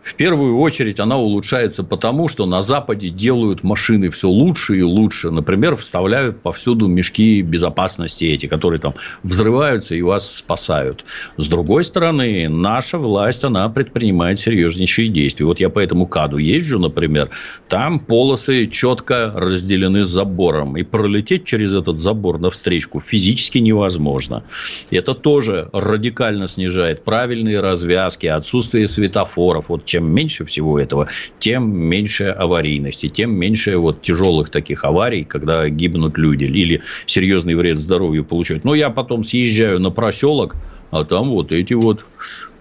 В первую очередь она улучшается потому, что на Западе делают машины все лучше и лучше. Например, вставляют повсюду мешки безопасности эти, которые там взрываются и вас спасают. С другой стороны, наша власть, она предпринимает серьезнейшие действия. Вот я по этому КАДу езжу, например, там полосы четко разделены забором. И пролететь через этот забор навстречу физически невозможно. Это тоже радикально снижает правильные развязки, отсутствие светофоров. Вот чем меньше всего этого, тем меньше аварийности, тем меньше вот тяжелых таких аварий, когда гибнут люди или серьезный вред здоровью получают. Но я потом съезжаю на проселок, а там вот эти вот,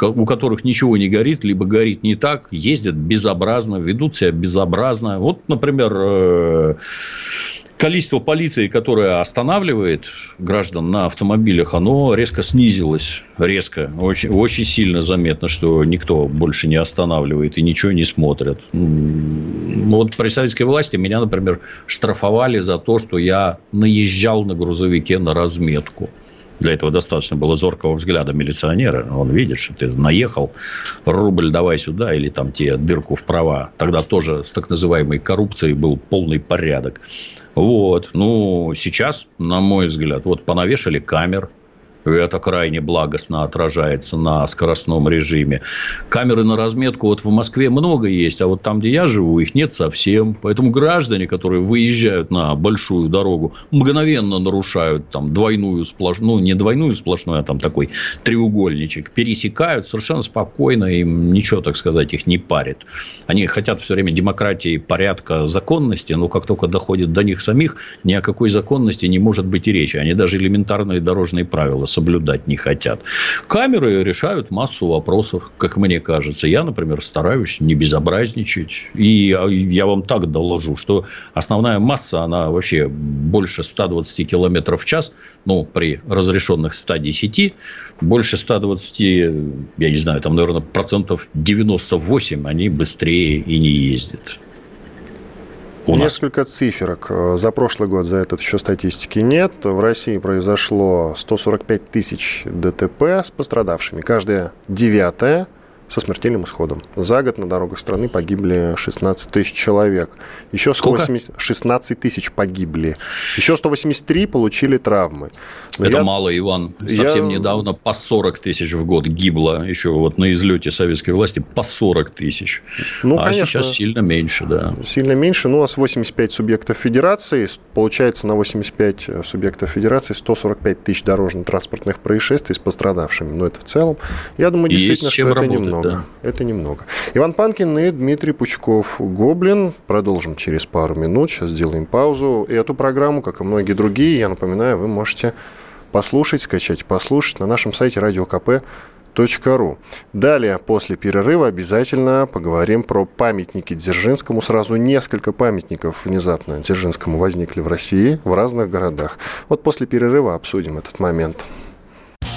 у которых ничего не горит, либо горит не так, ездят безобразно, ведут себя безобразно. Вот, например, э, количество полиции, которая останавливает граждан на автомобилях, оно резко снизилось. Резко. Очень, очень сильно заметно, что никто больше не останавливает и ничего не смотрит. Вот при советской власти меня, например, штрафовали за то, что я наезжал на грузовике на разметку. Для этого достаточно было зоркого взгляда милиционера. Он видит, что ты наехал, рубль давай сюда, или там тебе дырку в права. Тогда тоже с так называемой коррупцией был полный порядок. Вот. Ну, сейчас, на мой взгляд, вот понавешали камер, это крайне благостно отражается на скоростном режиме. Камеры на разметку вот в Москве много есть, а вот там, где я живу, их нет совсем. Поэтому граждане, которые выезжают на большую дорогу, мгновенно нарушают там двойную сплошную, ну, не двойную сплошную, а там такой треугольничек, пересекают совершенно спокойно, им ничего, так сказать, их не парит. Они хотят все время демократии, порядка, законности, но как только доходит до них самих, ни о какой законности не может быть и речи. Они даже элементарные дорожные правила соблюдать не хотят. Камеры решают массу вопросов, как мне кажется. Я, например, стараюсь не безобразничать. И я вам так доложу, что основная масса, она вообще больше 120 км в час, ну, при разрешенных 110, больше 120, я не знаю, там, наверное, процентов 98 они быстрее и не ездят. У Несколько нас. циферок. За прошлый год за этот еще статистики нет. В России произошло 145 тысяч ДТП с пострадавшими. Каждая девятая со смертельным исходом. За год на дорогах страны погибли 16 тысяч человек. Еще 180, 16 тысяч погибли. Еще 183 получили травмы. Но Это я, мало, Иван. Совсем я... недавно по 40 тысяч в год гибло. Еще вот на излете советской власти по 40 тысяч. Ну, а конечно, сейчас сильно меньше, да. Сильно меньше. Ну, у нас 85 субъектов федерации. Получается, на 85 субъектов федерации 145 тысяч дорожно-транспортных происшествий с пострадавшими. Но это в целом. Я думаю, действительно, что это работать, немного. Да. Это немного. Иван Панкин и Дмитрий Пучков. Гоблин. Продолжим через пару минут. Сейчас сделаем паузу. И эту программу, как и многие другие, я напоминаю, вы можете послушать, скачать, послушать на нашем сайте радиокп.ру. Далее, после перерыва, обязательно поговорим про памятники Дзержинскому. Сразу несколько памятников внезапно Дзержинскому возникли в России, в разных городах. Вот после перерыва обсудим этот момент.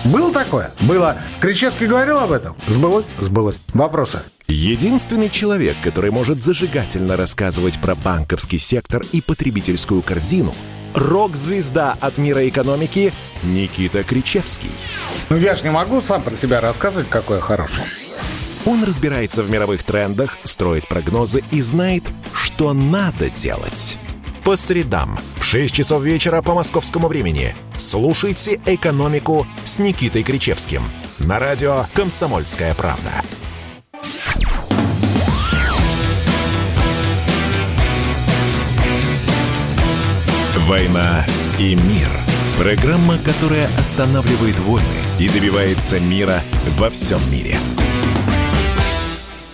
Было такое? Было. Кричевский говорил об этом? Сбылось? Сбылось. Вопросы? Единственный человек, который может зажигательно рассказывать про банковский сектор и потребительскую корзину – рок-звезда от мира экономики Никита Кричевский. Ну я же не могу сам про себя рассказывать, какой я хороший. Он разбирается в мировых трендах, строит прогнозы и знает, что надо делать. По средам в 6 часов вечера по московскому времени слушайте «Экономику» с Никитой Кричевским на радио «Комсомольская правда». «Война и мир». Программа, которая останавливает войны и добивается мира во всем мире.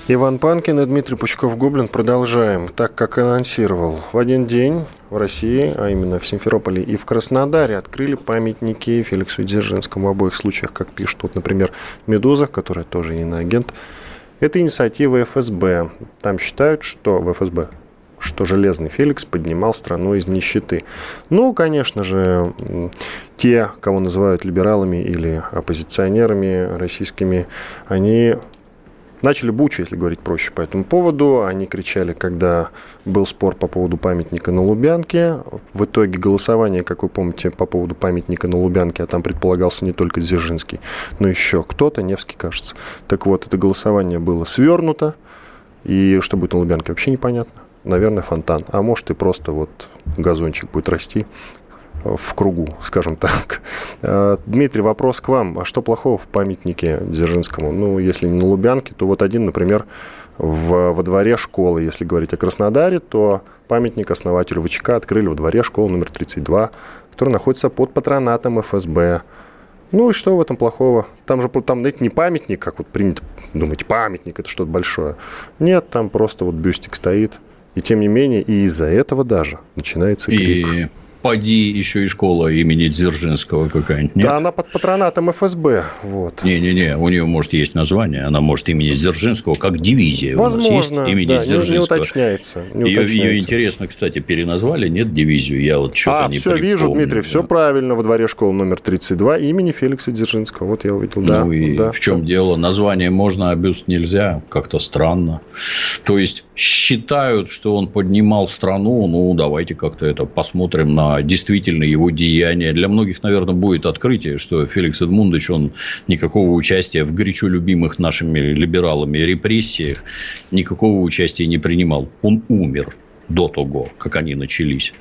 Иван Панкин и Дмитрий Пучков-Гоблин продолжаем. Так, как анонсировал, в один день в России, а именно в Симферополе и в Краснодаре, открыли памятники Феликсу Дзержинскому в обоих случаях, как пишут, вот, например, «Медуза», которая тоже иноагент. Это инициатива ФСБ. Там считают, что в ФСБ что Железный Феликс поднимал страну из нищеты. Ну, конечно же, те, кого называют либералами или оппозиционерами российскими, они начали бучу, если говорить проще по этому поводу. Они кричали, когда был спор по поводу памятника на Лубянке. В итоге голосование, как вы помните, по поводу памятника на Лубянке, а там предполагался не только Дзержинский, но еще кто-то, Невский, кажется. Так вот, это голосование было свернуто. И что будет на Лубянке, вообще непонятно наверное, фонтан. А может и просто вот газончик будет расти в кругу, скажем так. А, Дмитрий, вопрос к вам. А что плохого в памятнике Дзержинскому? Ну, если не на Лубянке, то вот один, например, в, во дворе школы. Если говорить о Краснодаре, то памятник основателю ВЧК открыли во дворе школы номер 32, который находится под патронатом ФСБ. Ну и что в этом плохого? Там же там, знаете, не памятник, как вот принято думать, памятник это что-то большое. Нет, там просто вот бюстик стоит. И тем не менее, и из-за этого даже начинается крик. И поди еще и школа имени Дзержинского какая-нибудь. Да, она под патронатом ФСБ. Вот. Не-не-не, у нее может есть название, она может имени Дзержинского, как дивизия. Возможно, имени да, Дзержинского. Не, не уточняется. Не ее, уточняется. ее интересно, кстати, переназвали, нет дивизию, я вот что-то а, не все вижу, Дмитрий, да. все правильно, во дворе школы номер 32 имени Феликса Дзержинского. Вот я увидел, да. Ну и да, в чем все. дело? Название можно, а бюст нельзя, как-то странно. То есть, считают, что он поднимал страну, ну, давайте как-то это посмотрим на действительно его деяния. Для многих, наверное, будет открытие, что Феликс Эдмундович, он никакого участия в горячо любимых нашими либералами репрессиях, никакого участия не принимал. Он умер до того, как они начались.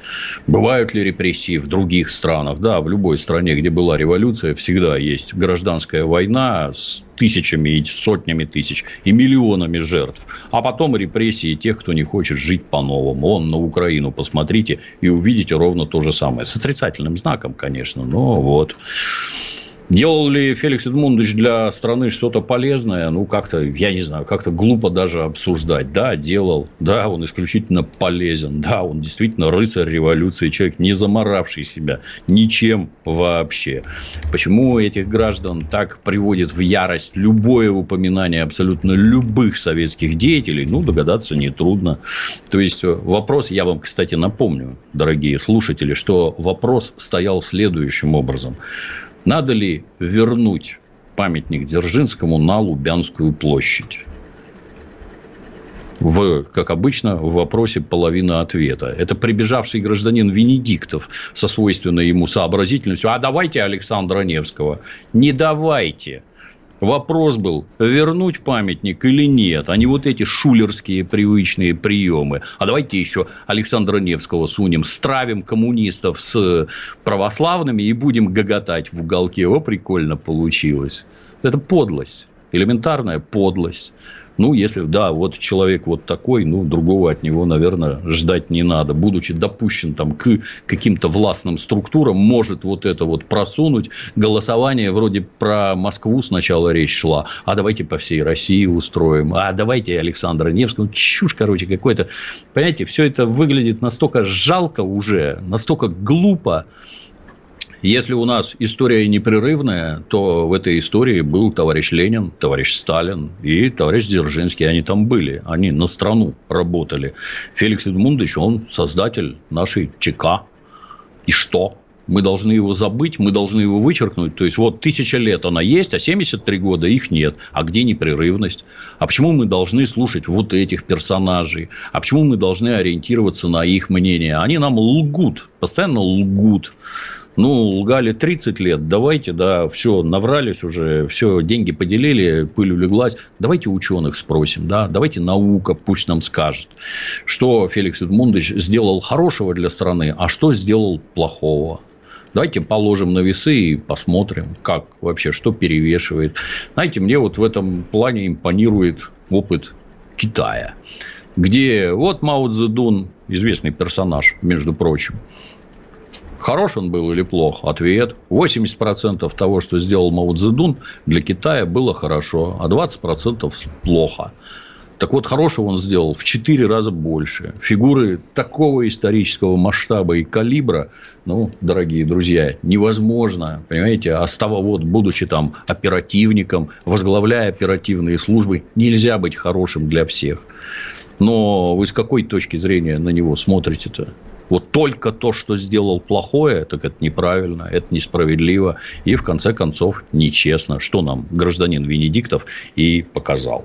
Бывают ли репрессии в других странах? Да, в любой стране, где была революция, всегда есть гражданская война с тысячами и сотнями тысяч и миллионами жертв. А потом репрессии тех, кто не хочет жить по-новому. Он на Украину посмотрите и увидите ровно то же самое. С отрицательным знаком, конечно, но вот. Делал ли Феликс Эдмундович для страны что-то полезное? Ну, как-то, я не знаю, как-то глупо даже обсуждать. Да, делал. Да, он исключительно полезен. Да, он действительно рыцарь революции, человек, не заморавший себя ничем вообще. Почему этих граждан так приводит в ярость любое упоминание абсолютно любых советских деятелей? Ну, догадаться нетрудно. То есть, вопрос, я вам, кстати, напомню, дорогие слушатели, что вопрос стоял следующим образом. Надо ли вернуть памятник Дзержинскому на Лубянскую площадь? в, как обычно, в вопросе половина ответа. Это прибежавший гражданин Венедиктов со свойственной ему сообразительностью. А давайте Александра Невского. Не давайте. Вопрос был, вернуть памятник или нет, а не вот эти шулерские привычные приемы. А давайте еще Александра Невского сунем, стравим коммунистов с православными и будем гоготать в уголке. О, прикольно получилось. Это подлость, элементарная подлость. Ну, если, да, вот человек вот такой, ну, другого от него, наверное, ждать не надо. Будучи допущен там к каким-то властным структурам, может вот это вот просунуть. Голосование вроде про Москву сначала речь шла, а давайте по всей России устроим, а давайте Александра Невского. Ну, чушь, короче, какой-то. Понимаете, все это выглядит настолько жалко уже, настолько глупо. Если у нас история непрерывная, то в этой истории был товарищ Ленин, товарищ Сталин и товарищ Дзержинский. Они там были, они на страну работали. Феликс Эдмундович, он создатель нашей ЧК. И что? Мы должны его забыть, мы должны его вычеркнуть. То есть, вот тысяча лет она есть, а 73 года их нет. А где непрерывность? А почему мы должны слушать вот этих персонажей? А почему мы должны ориентироваться на их мнение? Они нам лгут, постоянно лгут. Ну, лгали 30 лет, давайте, да, все, наврались уже, все, деньги поделили, пыль улеглась. Давайте ученых спросим, да, давайте наука пусть нам скажет, что Феликс Эдмундович сделал хорошего для страны, а что сделал плохого. Давайте положим на весы и посмотрим, как вообще, что перевешивает. Знаете, мне вот в этом плане импонирует опыт Китая, где вот Мао Цзэдун, известный персонаж, между прочим, Хорош он был или плох? Ответ. 80% того, что сделал Мао Цзэдун, для Китая было хорошо, а 20% плохо. Так вот, хорошего он сделал в 4 раза больше. Фигуры такого исторического масштаба и калибра, ну, дорогие друзья, невозможно, понимаете, остава вот, будучи там оперативником, возглавляя оперативные службы, нельзя быть хорошим для всех. Но вы с какой точки зрения на него смотрите-то? Вот только то, что сделал плохое, так это неправильно, это несправедливо и, в конце концов, нечестно, что нам гражданин Венедиктов и показал.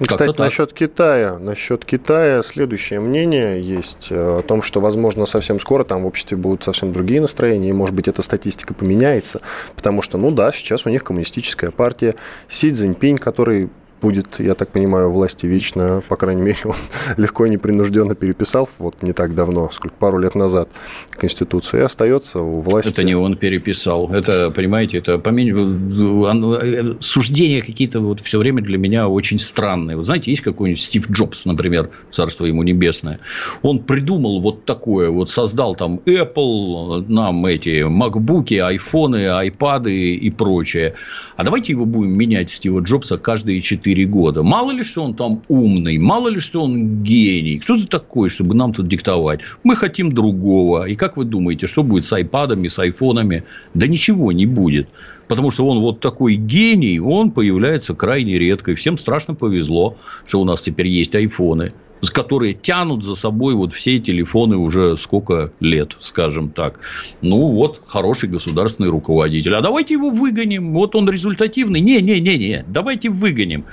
Ну, кстати, так. насчет Китая. Насчет Китая следующее мнение есть э, о том, что, возможно, совсем скоро там в обществе будут совсем другие настроения, и, может быть, эта статистика поменяется, потому что, ну да, сейчас у них коммунистическая партия, Си Цзиньпинь, который будет, я так понимаю, власти вечно, по крайней мере, он легко и непринужденно переписал, вот не так давно, сколько, пару лет назад, Конституцию, и остается у власти. Это не он переписал, это, понимаете, это поменьше, суждения какие-то вот все время для меня очень странные. Вот знаете, есть какой-нибудь Стив Джобс, например, царство ему небесное, он придумал вот такое, вот создал там Apple, нам эти макбуки, айфоны, айпады и прочее, а давайте его будем менять Стива Джобса каждые 4 года. Мало ли, что он там умный, мало ли, что он гений. Кто ты такой, чтобы нам тут диктовать? Мы хотим другого. И как вы думаете, что будет с айпадами, с айфонами? Да ничего не будет. Потому что он вот такой гений, он появляется крайне редко. И всем страшно повезло, что у нас теперь есть айфоны которые тянут за собой вот все телефоны уже сколько лет, скажем так. Ну, вот хороший государственный руководитель. А давайте его выгоним. Вот он результативный. Не-не-не-не, давайте выгоним.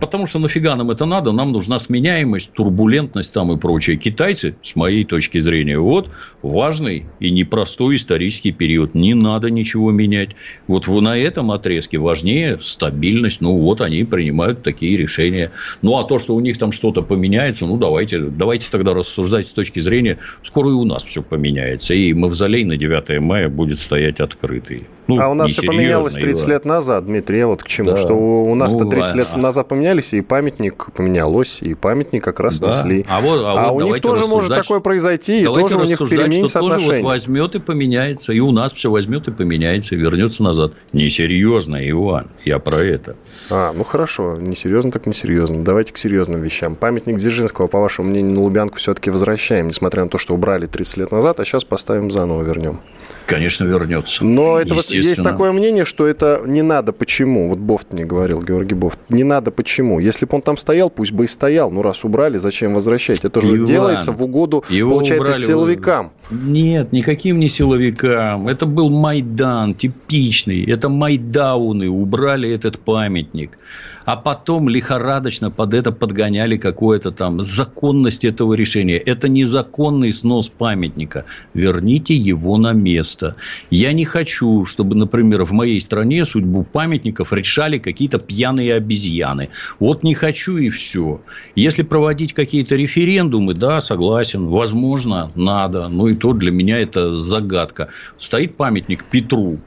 Потому что нафига нам это надо? Нам нужна сменяемость, турбулентность там и прочее. Китайцы, с моей точки зрения, вот важный и непростой исторический период. Не надо ничего менять. Вот на этом отрезке важнее стабильность. Ну, вот они принимают такие решения. Ну, а то, что у них там что-то поменяется, ну, давайте, давайте тогда рассуждать с точки зрения, скоро и у нас все поменяется. И мавзолей на 9 мая будет стоять открытый. Ну, а у нас все поменялось 30 лет назад, Дмитрий, я вот к чему, да. что у нас-то 30 ну, лет а... назад поменялись, и памятник поменялось, и памятник как раз да. несли. А, вот, а, а вот у них тоже может такое произойти, и тоже у них переменится. Тоже вот возьмет и поменяется, и у нас все возьмет и поменяется, и вернется назад. Несерьезно, Иван, я про это. А, ну хорошо, несерьезно так несерьезно. Давайте к серьезным вещам. Памятник Дзержинского, по вашему мнению, на Лубянку все-таки возвращаем, несмотря на то, что убрали 30 лет назад, а сейчас поставим заново, вернем. Конечно, вернется. Но это вот есть такое мнение, что это не надо почему. Вот Бофт мне говорил, Георгий Бофт. Не надо почему. Если бы он там стоял, пусть бы и стоял. Ну, раз убрали, зачем возвращать? Это же Иван, делается в угоду, получается, убрали, силовикам. Нет, никаким не силовикам. Это был Майдан типичный. Это Майдауны убрали этот памятник а потом лихорадочно под это подгоняли какое-то там законность этого решения. Это незаконный снос памятника. Верните его на место. Я не хочу, чтобы, например, в моей стране судьбу памятников решали какие-то пьяные обезьяны. Вот не хочу и все. Если проводить какие-то референдумы, да, согласен, возможно, надо. Но и то для меня это загадка. Стоит памятник Петру,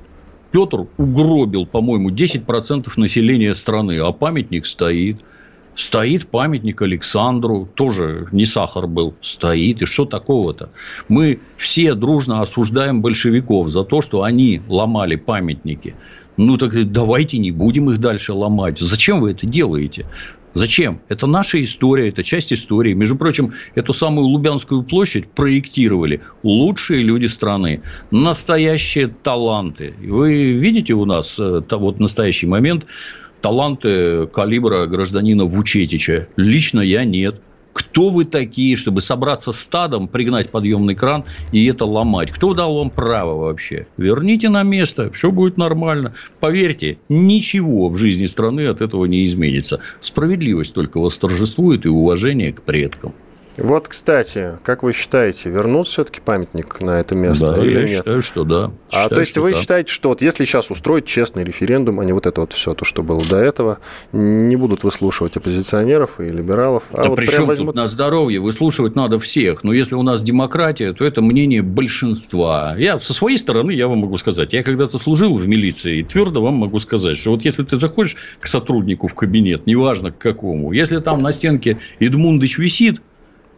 Петр угробил, по-моему, 10% населения страны, а памятник стоит. Стоит памятник Александру, тоже не сахар был, стоит. И что такого-то? Мы все дружно осуждаем большевиков за то, что они ломали памятники. Ну так давайте не будем их дальше ломать. Зачем вы это делаете? Зачем? Это наша история, это часть истории. Между прочим, эту самую Лубянскую площадь проектировали лучшие люди страны, настоящие таланты. Вы видите у нас э, вот настоящий момент таланты калибра гражданина Вучетича? Лично я нет. Кто вы такие, чтобы собраться стадом, пригнать подъемный кран и это ломать? Кто дал вам право вообще? Верните на место, все будет нормально. Поверьте, ничего в жизни страны от этого не изменится. Справедливость только восторжествует и уважение к предкам. Вот, кстати, как вы считаете, вернут все-таки памятник на это место да, или я нет? считаю, что да. А то есть вы да. считаете, что вот если сейчас устроить честный референдум, а не вот это вот все, то, что было до этого, не будут выслушивать оппозиционеров и либералов, а да вот при чем возьмут... тут на здоровье? Выслушивать надо всех. Но если у нас демократия, то это мнение большинства. Я со своей стороны, я вам могу сказать, я когда-то служил в милиции, и твердо вам могу сказать, что вот если ты заходишь к сотруднику в кабинет, неважно к какому, если там на стенке Эдмундыч висит,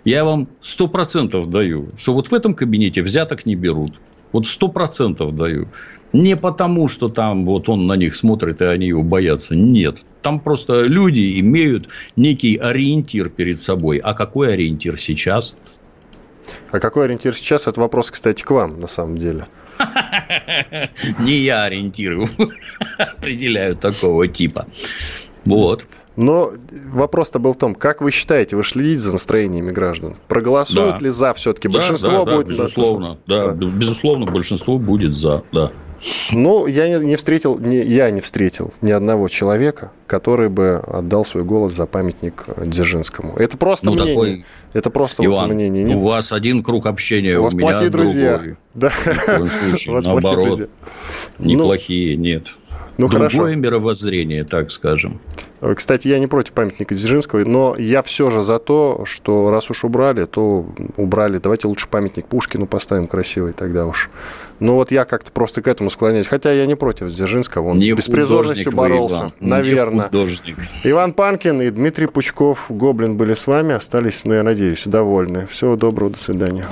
я вам сто процентов даю, что вот в этом кабинете взяток не берут. Вот сто процентов даю. Не потому, что там вот он на них смотрит, и они его боятся. Нет. Там просто люди имеют некий ориентир перед собой. А какой ориентир сейчас? А какой ориентир сейчас? Это вопрос, кстати, к вам, на самом деле. Не я ориентирую. Определяю такого типа. Вот. Но вопрос-то был в том, как вы считаете, вы следите за настроениями граждан? Проголосуют да. ли за все-таки? Да, большинство да, будет... Да, безусловно, да, да. безусловно, большинство будет за, да. Ну, я не, встретил, не, я не встретил ни одного человека, который бы отдал свой голос за памятник Дзержинскому. Это просто ну, мнение. Такой... Это просто Иван, вот мнение. Нет? У вас один круг общения, у, вас у меня плохие друзья. другой. Да. Случае, у вас наоборот, плохие друзья. Неплохие, ну, нет. Ну, Другое хорошо. мировоззрение, так скажем. Кстати, я не против памятника Дзержинского, но я все же за то, что раз уж убрали, то убрали. Давайте лучше памятник Пушкину поставим красивый тогда уж. Ну вот я как-то просто к этому склоняюсь. Хотя я не против Дзержинского, он не с беспризорностью боролся. Иван. Наверное. Иван Панкин и Дмитрий Пучков, Гоблин, были с вами. Остались, ну я надеюсь, довольны. Всего доброго, до свидания.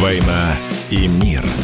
«Война и мир».